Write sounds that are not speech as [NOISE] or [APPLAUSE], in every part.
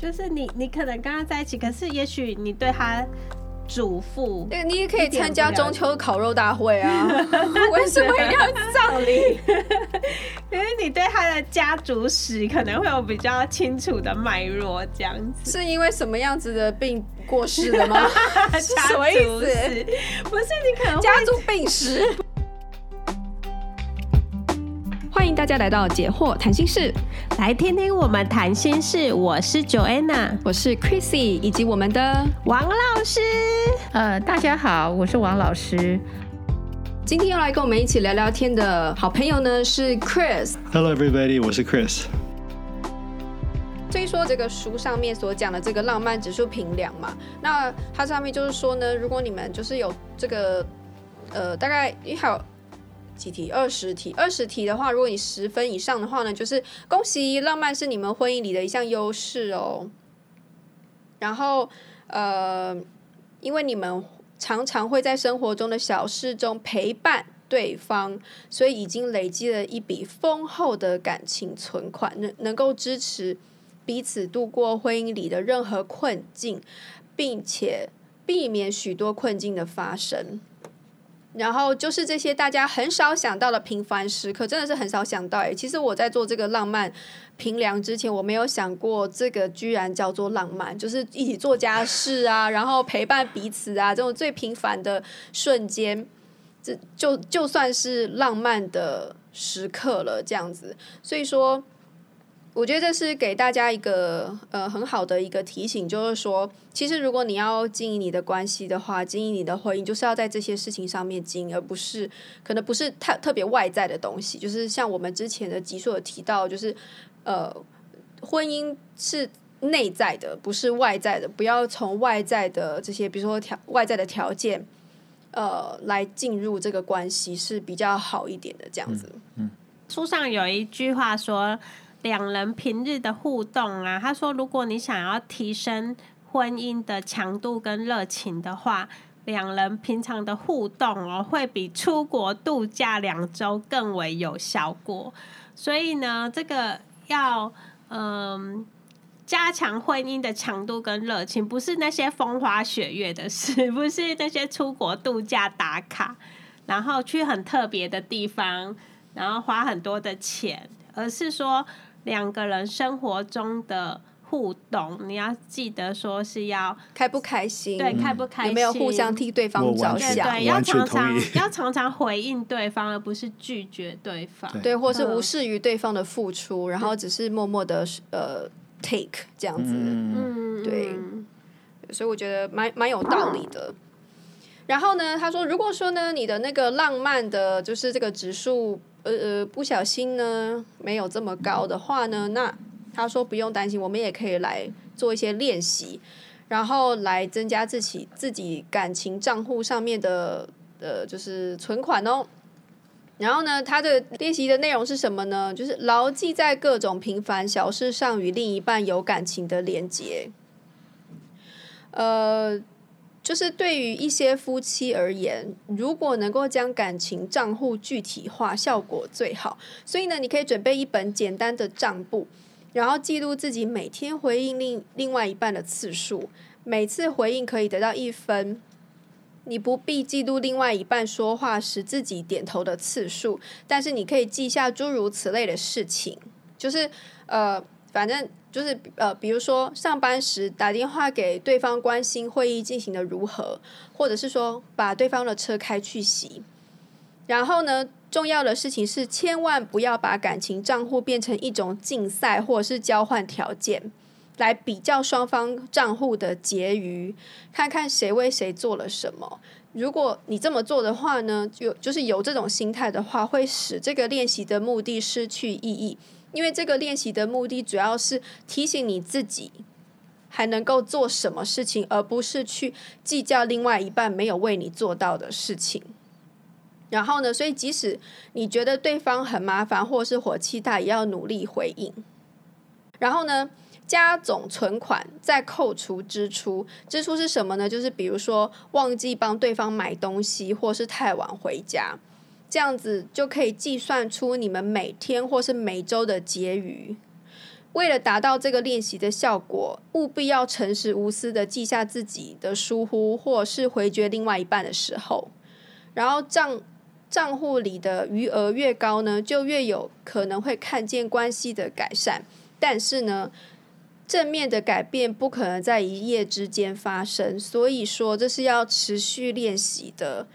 就是你你可能跟他在一起，可是也许你对他。主妇，对，你也可以参加中秋烤肉大会啊！为什么要葬礼？[LAUGHS] 因为你对他的家族史可能会有比较清楚的脉络，这样子。是因为什么样子的病过世的吗？[LAUGHS] 什么意思？不是你可能家族病史。迎大家来到解惑谈心室，来听听我们谈心事。我是 Joanna，我是 Chrissy，以及我们的王老师。呃，大家好，我是王老师。今天要来跟我们一起聊聊天的好朋友呢是 Chris。Hello everybody，我是 Chris。所以说这个书上面所讲的这个浪漫指数评量嘛，那它上面就是说呢，如果你们就是有这个呃，大概你好。几题？二十题。二十题的话，如果你十分以上的话呢，就是恭喜，浪漫是你们婚姻里的一项优势哦。然后，呃，因为你们常常会在生活中的小事中陪伴对方，所以已经累积了一笔丰厚的感情存款，能能够支持彼此度过婚姻里的任何困境，并且避免许多困境的发生。然后就是这些大家很少想到的平凡时刻，真的是很少想到哎。其实我在做这个浪漫平凉之前，我没有想过这个居然叫做浪漫，就是一起做家事啊，然后陪伴彼此啊，这种最平凡的瞬间，这就就算是浪漫的时刻了，这样子。所以说。我觉得这是给大家一个呃很好的一个提醒，就是说，其实如果你要经营你的关系的话，经营你的婚姻，就是要在这些事情上面经营，而不是可能不是太特别外在的东西。就是像我们之前的集数有提到，就是呃，婚姻是内在的，不是外在的，不要从外在的这些，比如说条外在的条件，呃，来进入这个关系是比较好一点的。这样子，嗯，嗯，书上有一句话说。两人平日的互动啊，他说，如果你想要提升婚姻的强度跟热情的话，两人平常的互动哦，会比出国度假两周更为有效果。所以呢，这个要嗯加强婚姻的强度跟热情，不是那些风花雪月的事，[LAUGHS] 不是那些出国度假打卡，然后去很特别的地方，然后花很多的钱，而是说。两个人生活中的互动，你要记得说是要开不开心，对，开不开心，有没有互相替对方着想，对，要常常要常常回应对方，而不是拒绝对方，对，或是无视于对方的付出，然后只是默默的呃 take 这样子，嗯，对，所以我觉得蛮蛮有道理的。然后呢，他说，如果说呢，你的那个浪漫的，就是这个指数。呃呃，不小心呢，没有这么高的话呢，那他说不用担心，我们也可以来做一些练习，然后来增加自己自己感情账户上面的呃，就是存款哦。然后呢，他的练习的内容是什么呢？就是牢记在各种平凡小事上与另一半有感情的连接，呃。就是对于一些夫妻而言，如果能够将感情账户具体化，效果最好。所以呢，你可以准备一本简单的账簿，然后记录自己每天回应另另外一半的次数，每次回应可以得到一分。你不必记录另外一半说话时自己点头的次数，但是你可以记下诸如此类的事情，就是呃，反正。就是呃，比如说上班时打电话给对方，关心会议进行的如何，或者是说把对方的车开去洗。然后呢，重要的事情是千万不要把感情账户变成一种竞赛或者是交换条件，来比较双方账户的结余，看看谁为谁做了什么。如果你这么做的话呢，就就是有这种心态的话，会使这个练习的目的失去意义。因为这个练习的目的主要是提醒你自己还能够做什么事情，而不是去计较另外一半没有为你做到的事情。然后呢，所以即使你觉得对方很麻烦或是火气大，也要努力回应。然后呢，加总存款，再扣除支出。支出是什么呢？就是比如说忘记帮对方买东西，或是太晚回家。这样子就可以计算出你们每天或是每周的结余。为了达到这个练习的效果，务必要诚实无私的记下自己的疏忽，或是回绝另外一半的时候，然后账账户里的余额越高呢，就越有可能会看见关系的改善。但是呢，正面的改变不可能在一夜之间发生，所以说这是要持续练习的。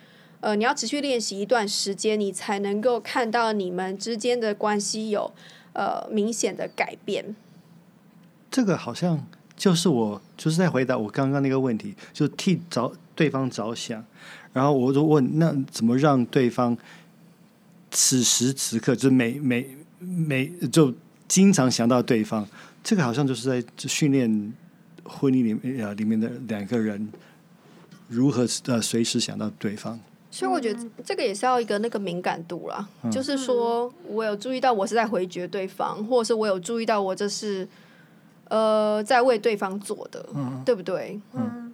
呃，你要持续练习一段时间，你才能够看到你们之间的关系有呃明显的改变。这个好像就是我就是在回答我刚刚那个问题，就替着对方着想，然后我就问，那怎么让对方此时此刻就每每每就经常想到对方？这个好像就是在训练婚姻里面呃里面的两个人如何呃随时想到对方。所以我觉得这个也是要一个那个敏感度啦，嗯、就是说我有注意到我是在回绝对方，或者是我有注意到我这是呃在为对方做的，嗯、对不对？嗯，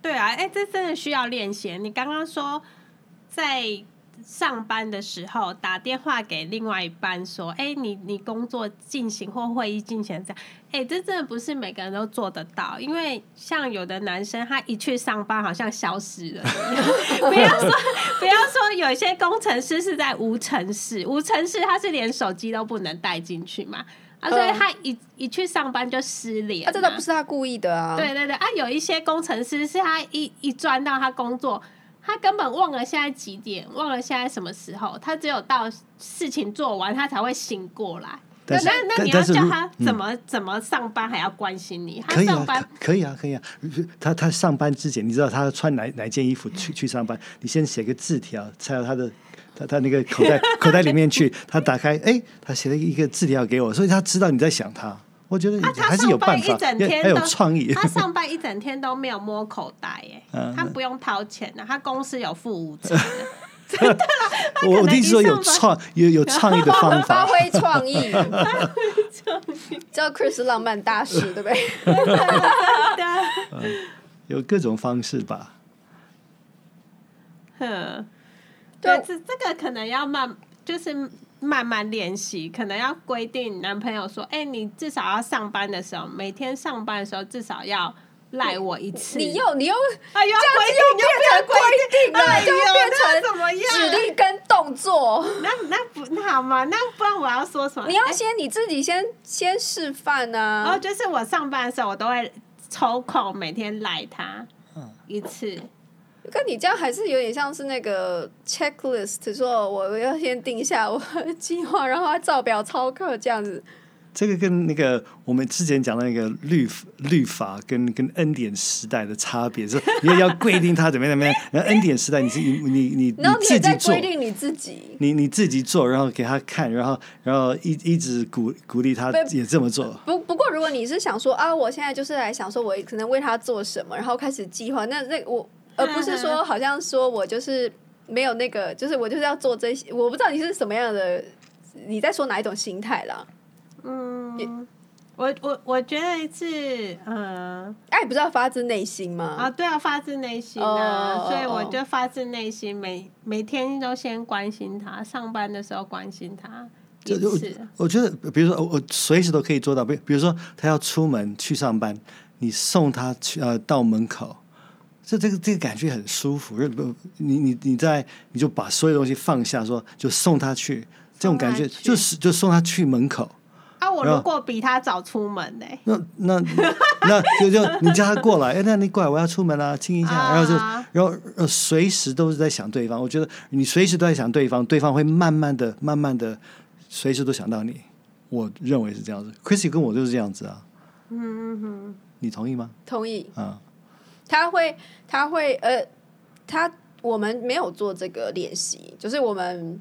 对啊，哎，这真的需要练习。你刚刚说在。上班的时候打电话给另外一半说：“哎，你你工作进行或会议进行这样，哎，这真的不是每个人都做得到。因为像有的男生，他一去上班好像消失了。[LAUGHS] 不要说不要说，有一些工程师是在无尘室，无尘室他是连手机都不能带进去嘛，啊，所以他一一去上班就失联。他真的不是他故意的啊。对对对啊，有一些工程师是他一一转到他工作。”他根本忘了现在几点，忘了现在什么时候，他只有到事情做完，他才会醒过来。那那你要叫他怎么、嗯、怎么上班，还要关心你？他上班可以啊，可以啊，可以啊。他他上班之前，你知道他穿哪哪件衣服去去上班？你先写个字条，塞到他的他他那个口袋口袋里面去。他打开，哎，他写了一个字条给我，所以他知道你在想他。我觉得还是有办法，还有创意。他上班一整天都没有摸口袋，耶，[LAUGHS] 他不用掏钱的，他公司有付五折。[LAUGHS] 真的，我听说有创有有创意的方法，[LAUGHS] 发挥创意，叫 Chris 浪漫大师，对不对？有各种方式吧。哼，对，这这个可能要慢，就是。慢慢练习，可能要规定男朋友说：“哎、欸，你至少要上班的时候，每天上班的时候至少要赖我一次。你”你又你又哎呀，规定又变成规定了，又变成怎么样？指令跟动作。[LAUGHS] 那那不那好吗？那不然我要说什么？你要先你自己先先示范呢、啊。然后就是我上班的时候，我都会抽空每天赖他一次。跟你这样还是有点像是那个 checklist，说我要先定下我的计划，然后他照表操课这样子。这个跟那个我们之前讲的那个律律法跟跟恩典时代的差别是，你要规定他怎么样怎么样。然后 [LAUGHS] 恩典时代你是你你你你自己做，规定你自己，你你自己做，然后给他看，然后然后一一直鼓鼓励他也这么做。不不过如果你是想说啊，我现在就是来想说我可能为他做什么，然后开始计划，那那我。而不是说，好像说我就是没有那个，就是我就是要做这些。我不知道你是什么样的，你在说哪一种心态啦？嗯，我我我觉得是，嗯，哎不知道发自内心吗？啊，对啊，发自内心啊，oh, 所以我就发自内心每每天都先关心他，上班的时候关心他就是。我觉得，比如说，我随时都可以做到。比比如说，他要出门去上班，你送他去呃到门口。这这个这个感觉很舒服，不，你你你在你就把所有东西放下，说就送他去，这种感觉就是就送他去门口。啊，我如果比他早出门呢？那那那就就你叫他过来，哎，那你过来，我要出门了，亲一下，然后就然后呃随时都是在想对方。我觉得你随时都在想对方，对方会慢慢的、慢慢的随时都想到你。我认为是这样子，Chrissy 跟我就是这样子啊。嗯嗯嗯，你同意吗？同意。啊。他会，他会，呃，他我们没有做这个练习，就是我们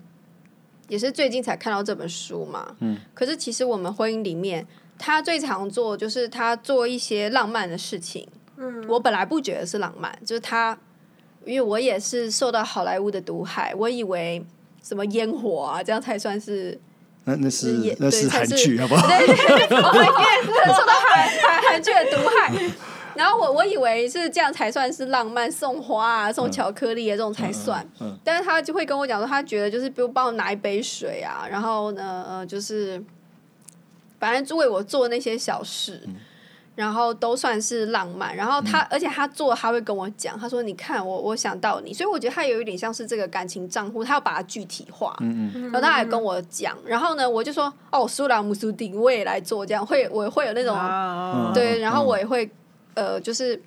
也是最近才看到这本书嘛。嗯。可是其实我们婚姻里面，他最常做就是他做一些浪漫的事情。嗯。我本来不觉得是浪漫，就是他，因为我也是受到好莱坞的毒害，我以为什么烟火啊，这样才算是。那那是那是韩剧，好不好？对，对，对，我也是受到韩韩韩剧的毒害。然后我我以为是这样才算是浪漫，送花啊，送巧克力啊，这种才算。嗯嗯嗯、但是他就会跟我讲说，他觉得就是比如帮我拿一杯水啊，然后呢，呃，就是反正就为我做那些小事。嗯然后都算是浪漫，然后他，嗯、而且他做，他会跟我讲，他说：“你看我，我想到你。”所以我觉得他有一点像是这个感情账户，他要把它具体化。嗯嗯。然后他还跟我讲，然后呢，我就说：“哦，苏拉姆苏丁，我也来做这样，会我会有那种、哦、对，然后我也会呃，就是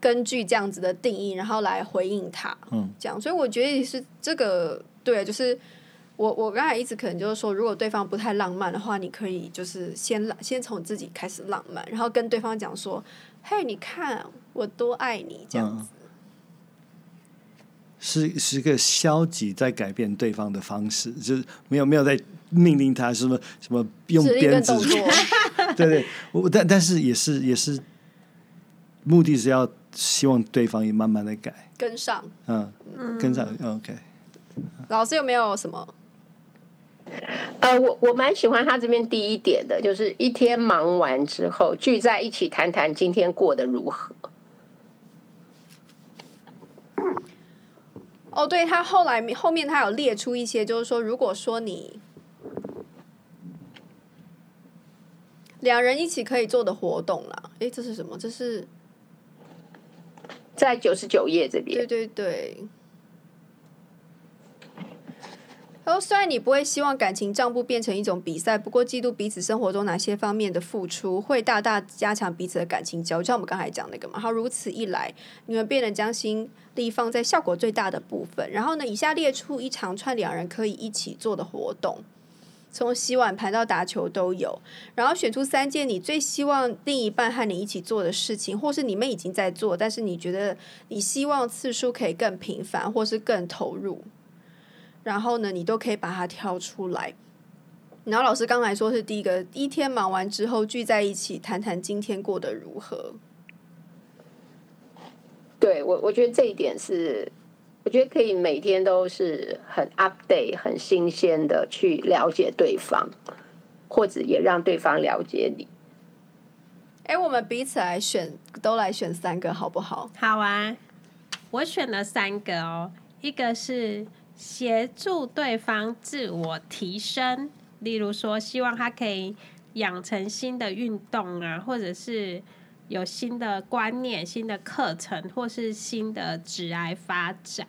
根据这样子的定义，然后来回应他。嗯，这样，所以我觉得是这个对，就是。我我刚才一直可能就是说，如果对方不太浪漫的话，你可以就是先浪，先从自己开始浪漫，然后跟对方讲说：“嘿，你看我多爱你。”这样子，嗯、是是个消极在改变对方的方式，就是没有没有在命令他什么什么用鞭子，[LAUGHS] 对对，我但但是也是也是目的是要希望对方也慢慢的改跟上，嗯，跟上、嗯、，OK。老师有没有什么？呃，我我蛮喜欢他这边第一点的，就是一天忙完之后聚在一起谈谈今天过得如何。哦，对，他后来后面他有列出一些，就是说，如果说你两人一起可以做的活动啦，诶，这是什么？这是在九十九页这边。对对对。哦，虽然你不会希望感情账簿变成一种比赛，不过嫉妒彼此生活中哪些方面的付出，会大大加强彼此的感情交。就像我们刚才讲那个嘛，好，如此一来，你们便能将心力放在效果最大的部分。然后呢，以下列出一长串两人可以一起做的活动，从洗碗盘到打球都有。然后选出三件你最希望另一半和你一起做的事情，或是你们已经在做，但是你觉得你希望次数可以更频繁，或是更投入。然后呢，你都可以把它挑出来。然后老师刚才说是第一个，一天忙完之后聚在一起谈谈今天过得如何。对，我，我觉得这一点是，我觉得可以每天都是很 update、很新鲜的去了解对方，或者也让对方了解你。哎，我们彼此来选，都来选三个好不好？好啊，我选了三个哦，一个是。协助对方自我提升，例如说，希望他可以养成新的运动啊，或者是有新的观念、新的课程，或是新的职涯发展。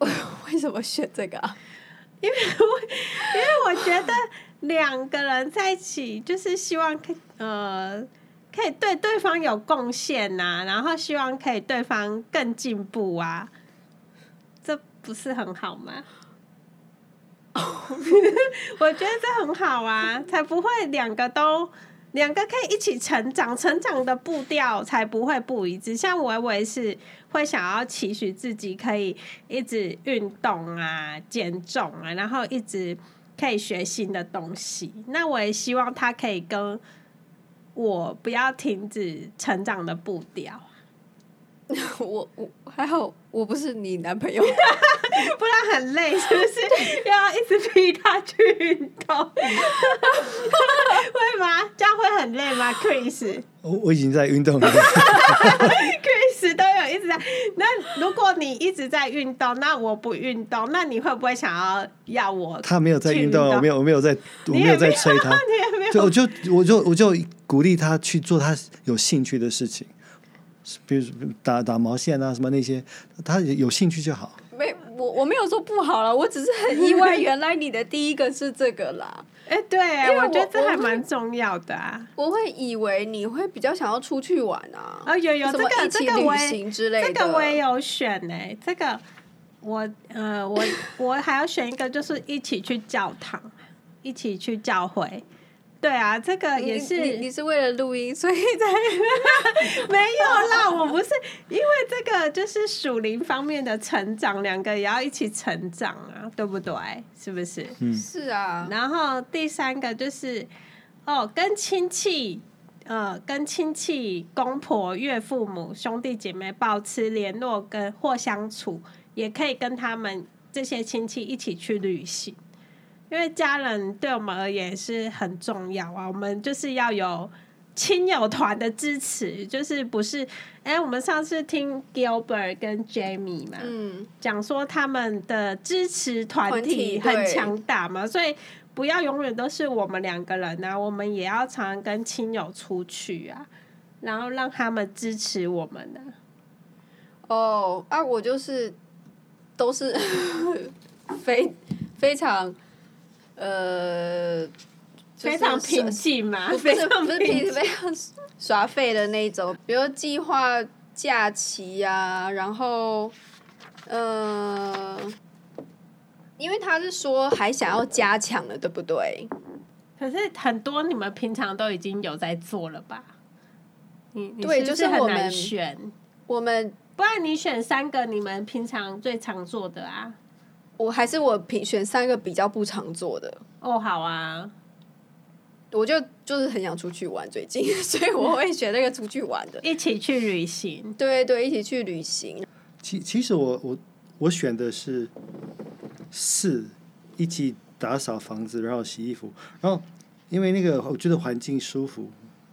[LAUGHS] 为什么选这个啊？因为我因为我觉得两个人在一起，就是希望可呃可以对对方有贡献呐，然后希望可以对方更进步啊。这不是很好吗？[LAUGHS] 我觉得这很好啊，才不会两个都两个可以一起成长，成长的步调才不会不一致。像我，我也是会想要期许自己可以一直运动啊、减重啊，然后一直可以学新的东西。那我也希望他可以跟我不要停止成长的步调。[LAUGHS] 我我还好，我不是你男朋友，[LAUGHS] 不然很累，是不是？要一直逼他去运动，[LAUGHS] 会吗？这样会很累吗？Chris，我我已经在运动了。Chris 都有一直在。那如果你一直在运动，那我不运动，那你会不会想要要我？他没有在运动，我没有，我没有在，我没有在催他。你也没有，就我就我就我就鼓励他去做他有兴趣的事情。比如打打毛线啊，什么那些，他有兴趣就好。没，我我没有说不好了，我只是很意外，[LAUGHS] 原来你的第一个是这个啦。哎、欸，对啊，我，我觉得这还蛮重要的啊。我会以为你会比较想要出去玩啊。啊、哦，有有这个一起旅行之类的，这个我也有选呢、欸。这个我呃，我我还要选一个，就是一起去教堂，一起去教会。对啊，这个也是你，你，你是为了录音，所以才 [LAUGHS] 没有啦。我不是因为这个，就是属灵方面的成长，两个也要一起成长啊，对不对？是不是？嗯，[LAUGHS] 是啊。然后第三个就是哦，跟亲戚呃，跟亲戚、公婆、岳父母、兄弟姐妹保持联络跟或相处，也可以跟他们这些亲戚一起去旅行。因为家人对我们而言是很重要啊，我们就是要有亲友团的支持，就是不是？哎、欸，我们上次听 Gilbert 跟 Jamie 嘛，嗯，讲说他们的支持团体很强大嘛，所以不要永远都是我们两个人啊，我们也要常常跟亲友出去啊，然后让他们支持我们呢、啊。哦，啊，我就是都是 [LAUGHS] 非非常呃。非常平静嘛，不是不是平非常耍废的那种，比如计划假期呀、啊，然后，嗯、呃，因为他是说还想要加强的，对不对？可是很多你们平常都已经有在做了吧？你对，就是很难选，我们不然你选三个你们平常最常做的啊？我还是我评选三个比较不常做的。哦，好啊。我就就是很想出去玩，最近，[LAUGHS] 所以我会选那个出去玩的，一起去旅行。对对，一起去旅行。其其实我我我选的是四，一起打扫房子，然后洗衣服，然后因为那个我觉得环境舒服，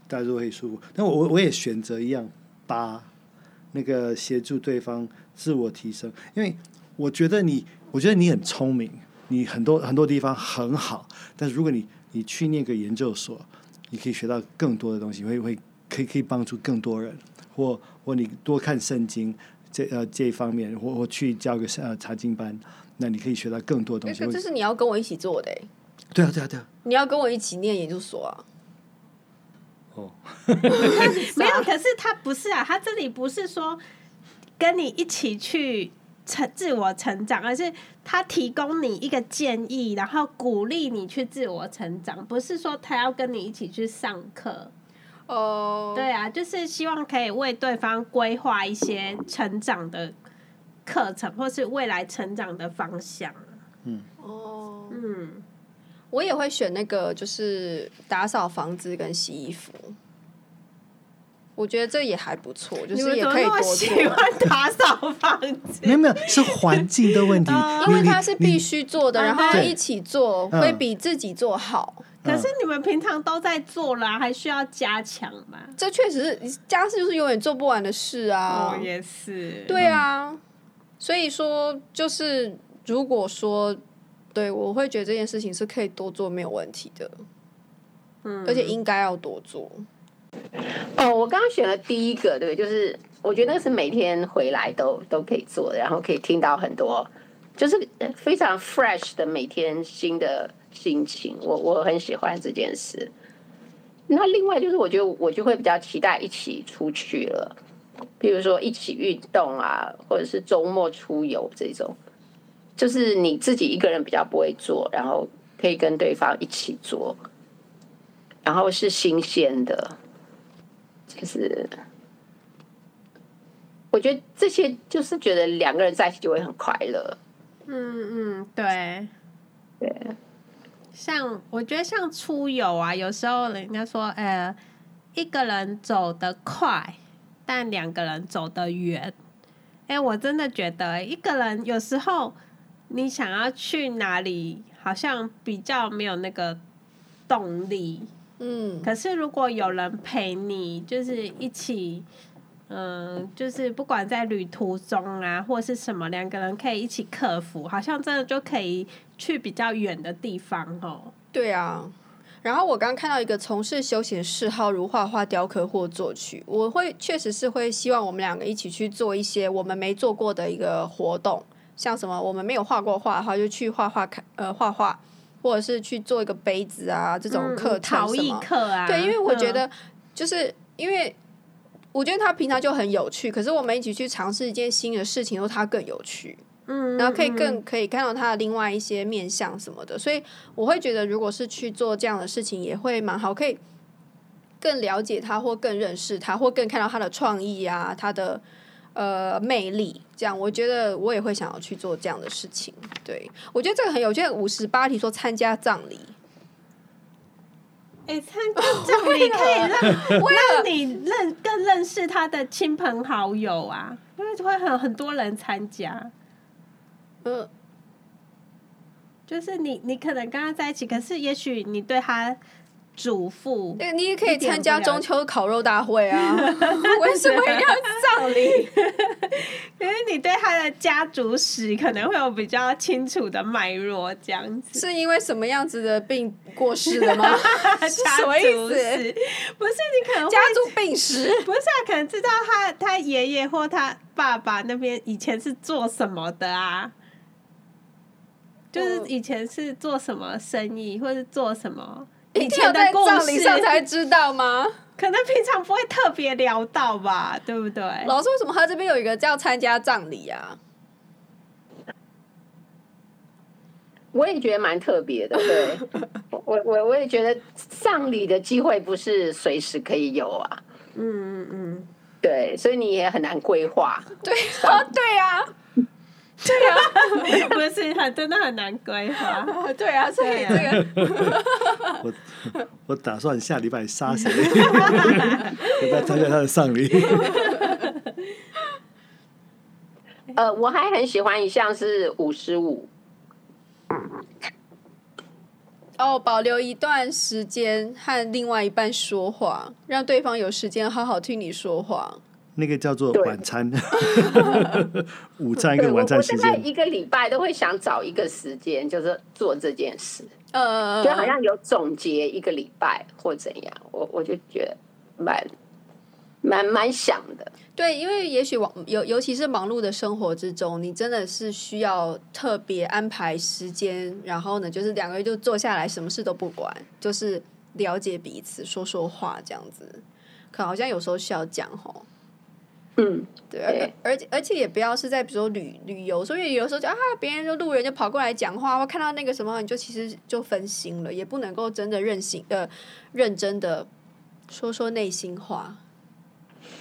大家都会舒服。但我我也选择一样八，那个协助对方自我提升，因为我觉得你，我觉得你很聪明，你很多很多地方很好，但是如果你你去念个研究所，你可以学到更多的东西，会会可以可以帮助更多人，或或你多看圣经这呃这一方面，或或去教个呃查经班，那你可以学到更多东西。这是你要跟我一起做的。对啊对啊对啊！你要跟我一起念研究所啊？哦，[LAUGHS] 没有，可是他不是啊，他这里不是说跟你一起去。成自我成长，而是他提供你一个建议，然后鼓励你去自我成长，不是说他要跟你一起去上课。哦，oh. 对啊，就是希望可以为对方规划一些成长的课程，或是未来成长的方向。嗯，哦，嗯，我也会选那个，就是打扫房子跟洗衣服。我觉得这也还不错，就是也可以多做。喜欢打扫房间？没有没有，是环境的问题。[LAUGHS] 因为它是必须做的，然后一起做会比自己做好。可是你们平常都在做啦，还需要加强吗？这确实是家事，就是永远做不完的事啊。哦，也是。对啊，所以说就是如果说对，我会觉得这件事情是可以多做，没有问题的。嗯，而且应该要多做。哦，我刚刚选了第一个，对，就是我觉得那是每天回来都都可以做的，然后可以听到很多，就是非常 fresh 的每天新的心情，我我很喜欢这件事。那另外就是，我觉得我就会比较期待一起出去了，比如说一起运动啊，或者是周末出游这种，就是你自己一个人比较不会做，然后可以跟对方一起做，然后是新鲜的。就是，我觉得这些就是觉得两个人在一起就会很快乐。嗯嗯，对对。像我觉得像出游啊，有时候人家说，呃，一个人走得快，但两个人走得远。哎，我真的觉得一个人有时候你想要去哪里，好像比较没有那个动力。嗯，可是如果有人陪你，就是一起，嗯、呃，就是不管在旅途中啊，或是什么，两个人可以一起克服，好像真的就可以去比较远的地方哦。对啊，然后我刚看到一个从事休闲嗜好，如画画、雕刻或作曲，我会确实是会希望我们两个一起去做一些我们没做过的一个活动，像什么我们没有画过画的话，就去画画看，呃，画画。或者是去做一个杯子啊，这种课程什么？课啊，对，因为我觉得，就是因为我觉得他平常就很有趣，可是我们一起去尝试一件新的事情，后他更有趣，嗯，然后可以更可以看到他的另外一些面相什么的，所以我会觉得，如果是去做这样的事情，也会蛮好，可以更了解他，或更认识他，或更看到他的创意啊，他的。呃，魅力这样，我觉得我也会想要去做这样的事情。对，我觉得这个很有趣。五十八题说参加葬礼，哎、欸，参加葬礼 [LAUGHS] 可以让 [LAUGHS] 让你认更认识他的亲朋好友啊，因为会很很多人参加。呃，就是你你可能跟他在一起，可是也许你对他嘱咐。对，你也可以参加中秋烤肉大会啊！[LAUGHS] 为什么一定要葬礼？[LAUGHS] 因为你对他的家族史可能会有比较清楚的脉络，这样子。是因为什么样子的病过世的吗？[LAUGHS] 什么意思？不是你可能家族病史？不是啊，可能知道他他爷爷或他爸爸那边以前是做什么的啊？就是以前是做什么生意，或是做什么？以前的故事，葬礼上才知道吗？[LAUGHS] 可能平常不会特别聊到吧，对不对？老师，为什么他这边有一个叫参加葬礼啊？我也觉得蛮特别的，对，[LAUGHS] 我我我也觉得葬礼的机会不是随时可以有啊，嗯嗯嗯，对，所以你也很难规划，对 [LAUGHS] 啊，对啊。对啊，不是很真的很难规划。对啊，所以这个，我我打算下礼拜杀谁？[LAUGHS] 我要参加他的丧礼。[LAUGHS] 呃，我还很喜欢一项是五十五。哦，保留一段时间和另外一半说话，让对方有时间好好听你说话。那个叫做晚餐，[LAUGHS] 午餐跟晚餐时间。一个礼拜都会想找一个时间，就是做这件事。呃，就好像有总结一个礼拜或怎样，我我就觉得蛮蛮蛮想的。对，因为也许忙尤尤其是忙碌的生活之中，你真的是需要特别安排时间，然后呢，就是两个人就坐下来，什么事都不管，就是了解彼此，说说话这样子。可好像有时候需要讲吼。嗯，对，而而且而且也不要是在比如说旅旅游，所以有时候就啊，别人就路人就跑过来讲话，或看到那个什么，你就其实就分心了，也不能够真的任性的、呃、认真的说说内心话，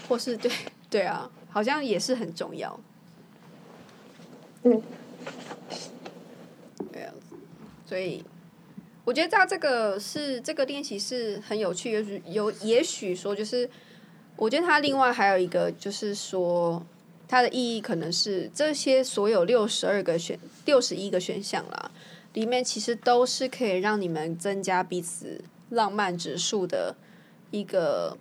或是对对啊，好像也是很重要。嗯，对啊，所以我觉得他这个是这个练习是很有趣，也许有也许说就是。我觉得它另外还有一个，就是说它的意义可能是这些所有六十二个选六十一个选项啦，里面其实都是可以让你们增加彼此浪漫指数的一个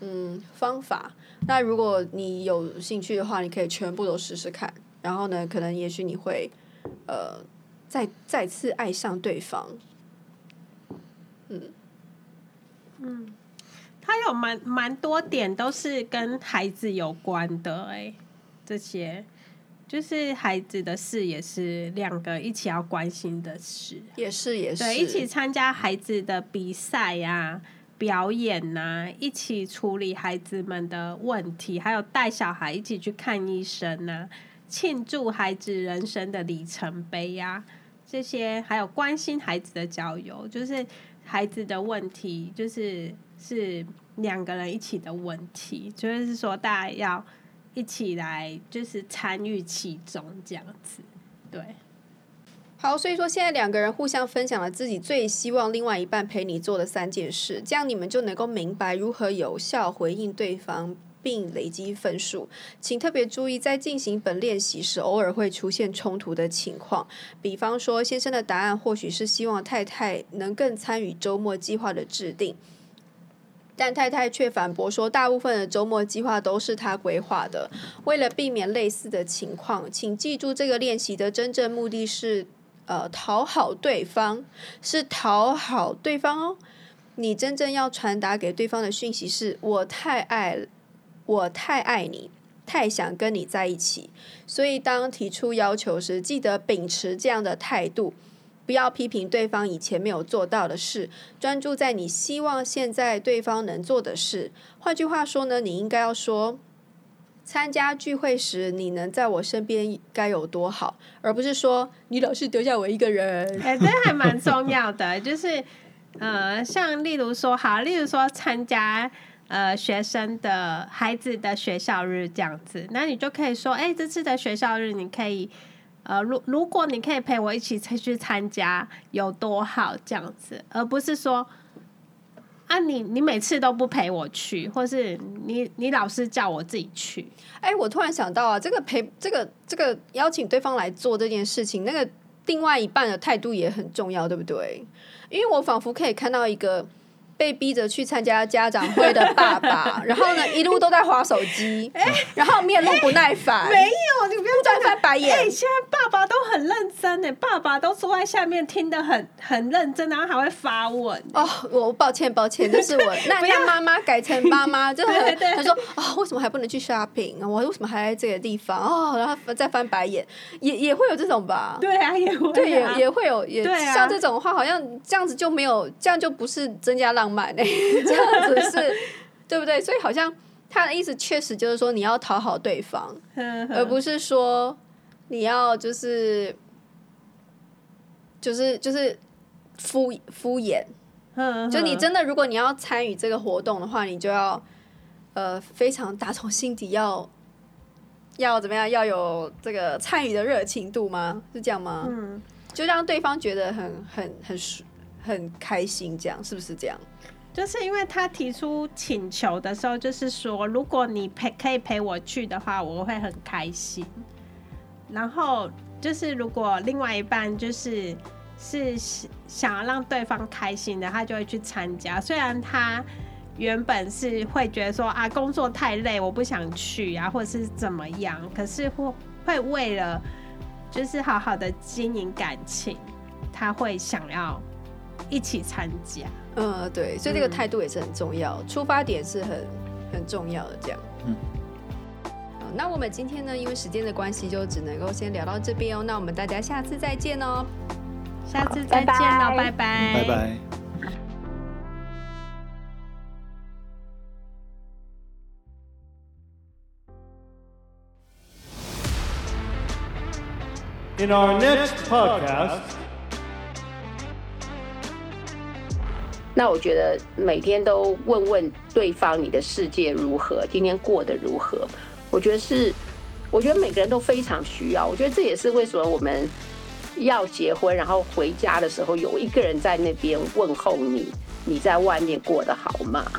嗯方法。那如果你有兴趣的话，你可以全部都试试看。然后呢，可能也许你会呃再再次爱上对方。嗯嗯。他有蛮蛮多点都是跟孩子有关的哎，这些就是孩子的事也是两个一起要关心的事，也是也是对，一起参加孩子的比赛呀、啊、表演呐、啊，一起处理孩子们的问题，还有带小孩一起去看医生呐、啊，庆祝孩子人生的里程碑呀、啊，这些还有关心孩子的交友，就是孩子的问题，就是。是两个人一起的问题，就是说大家要一起来，就是参与其中这样子。对，好，所以说现在两个人互相分享了自己最希望另外一半陪你做的三件事，这样你们就能够明白如何有效回应对方，并累积分数。请特别注意，在进行本练习时，偶尔会出现冲突的情况。比方说，先生的答案或许是希望太太能更参与周末计划的制定。但太太却反驳说，大部分的周末计划都是他规划的。为了避免类似的情况，请记住这个练习的真正目的是，呃，讨好对方，是讨好对方哦。你真正要传达给对方的讯息是：我太爱，我太爱你，太想跟你在一起。所以当提出要求时，记得秉持这样的态度。不要批评对方以前没有做到的事，专注在你希望现在对方能做的事。换句话说呢，你应该要说，参加聚会时你能在我身边该有多好，而不是说你老是丢下我一个人。哎，这还蛮重要的，就是呃，像例如说，好，例如说参加呃学生的孩子的学校日这样子，那你就可以说，哎，这次的学校日你可以。呃，如如果你可以陪我一起去参加，有多好这样子，而不是说，啊你，你你每次都不陪我去，或是你你老是叫我自己去。哎，我突然想到啊，这个陪这个这个邀请对方来做这件事情，那个另外一半的态度也很重要，对不对？因为我仿佛可以看到一个被逼着去参加家长会的爸爸，[LAUGHS] 然后呢，一路都在划手机，然后面露不耐烦。没有，你不要再翻白眼。哎，现在爸爸都很认真呢，爸爸都坐在下面听得很很认真，然后还会发问。哦，我抱歉抱歉，这是我 [LAUGHS] 那那妈妈改成妈妈，就很 [LAUGHS] 他说啊，为什么还不能去 shopping？我为什么还在这个地方？哦，然后再翻白眼，也也会有这种吧？对啊，也会，对，也也会有，也像这种话，好像这样子就没有，这样就不是增加浪。浪漫呢，[LAUGHS] 这样子是对不对？所以好像他的意思确实就是说，你要讨好对方，而不是说你要就是就是就是敷敷衍。就你真的，如果你要参与这个活动的话，你就要呃非常打从心底要要怎么样，要有这个参与的热情度吗？是这样吗？嗯，就让对方觉得很很很很开心，这样是不是这样？就是因为他提出请求的时候，就是说，如果你陪可以陪我去的话，我会很开心。然后就是如果另外一半就是是想要让对方开心的，他就会去参加。虽然他原本是会觉得说啊，工作太累，我不想去啊，或者是怎么样，可是会会为了就是好好的经营感情，他会想要一起参加。嗯，对，所以这个态度也是很重要，嗯、出发点是很很重要的。这样，嗯，好，那我们今天呢，因为时间的关系，就只能够先聊到这边哦。那我们大家下次再见哦，下次再见哦，拜拜，拜拜。In our next podcast. 那我觉得每天都问问对方你的世界如何，今天过得如何？我觉得是，我觉得每个人都非常需要。我觉得这也是为什么我们要结婚，然后回家的时候有一个人在那边问候你，你在外面过得好吗？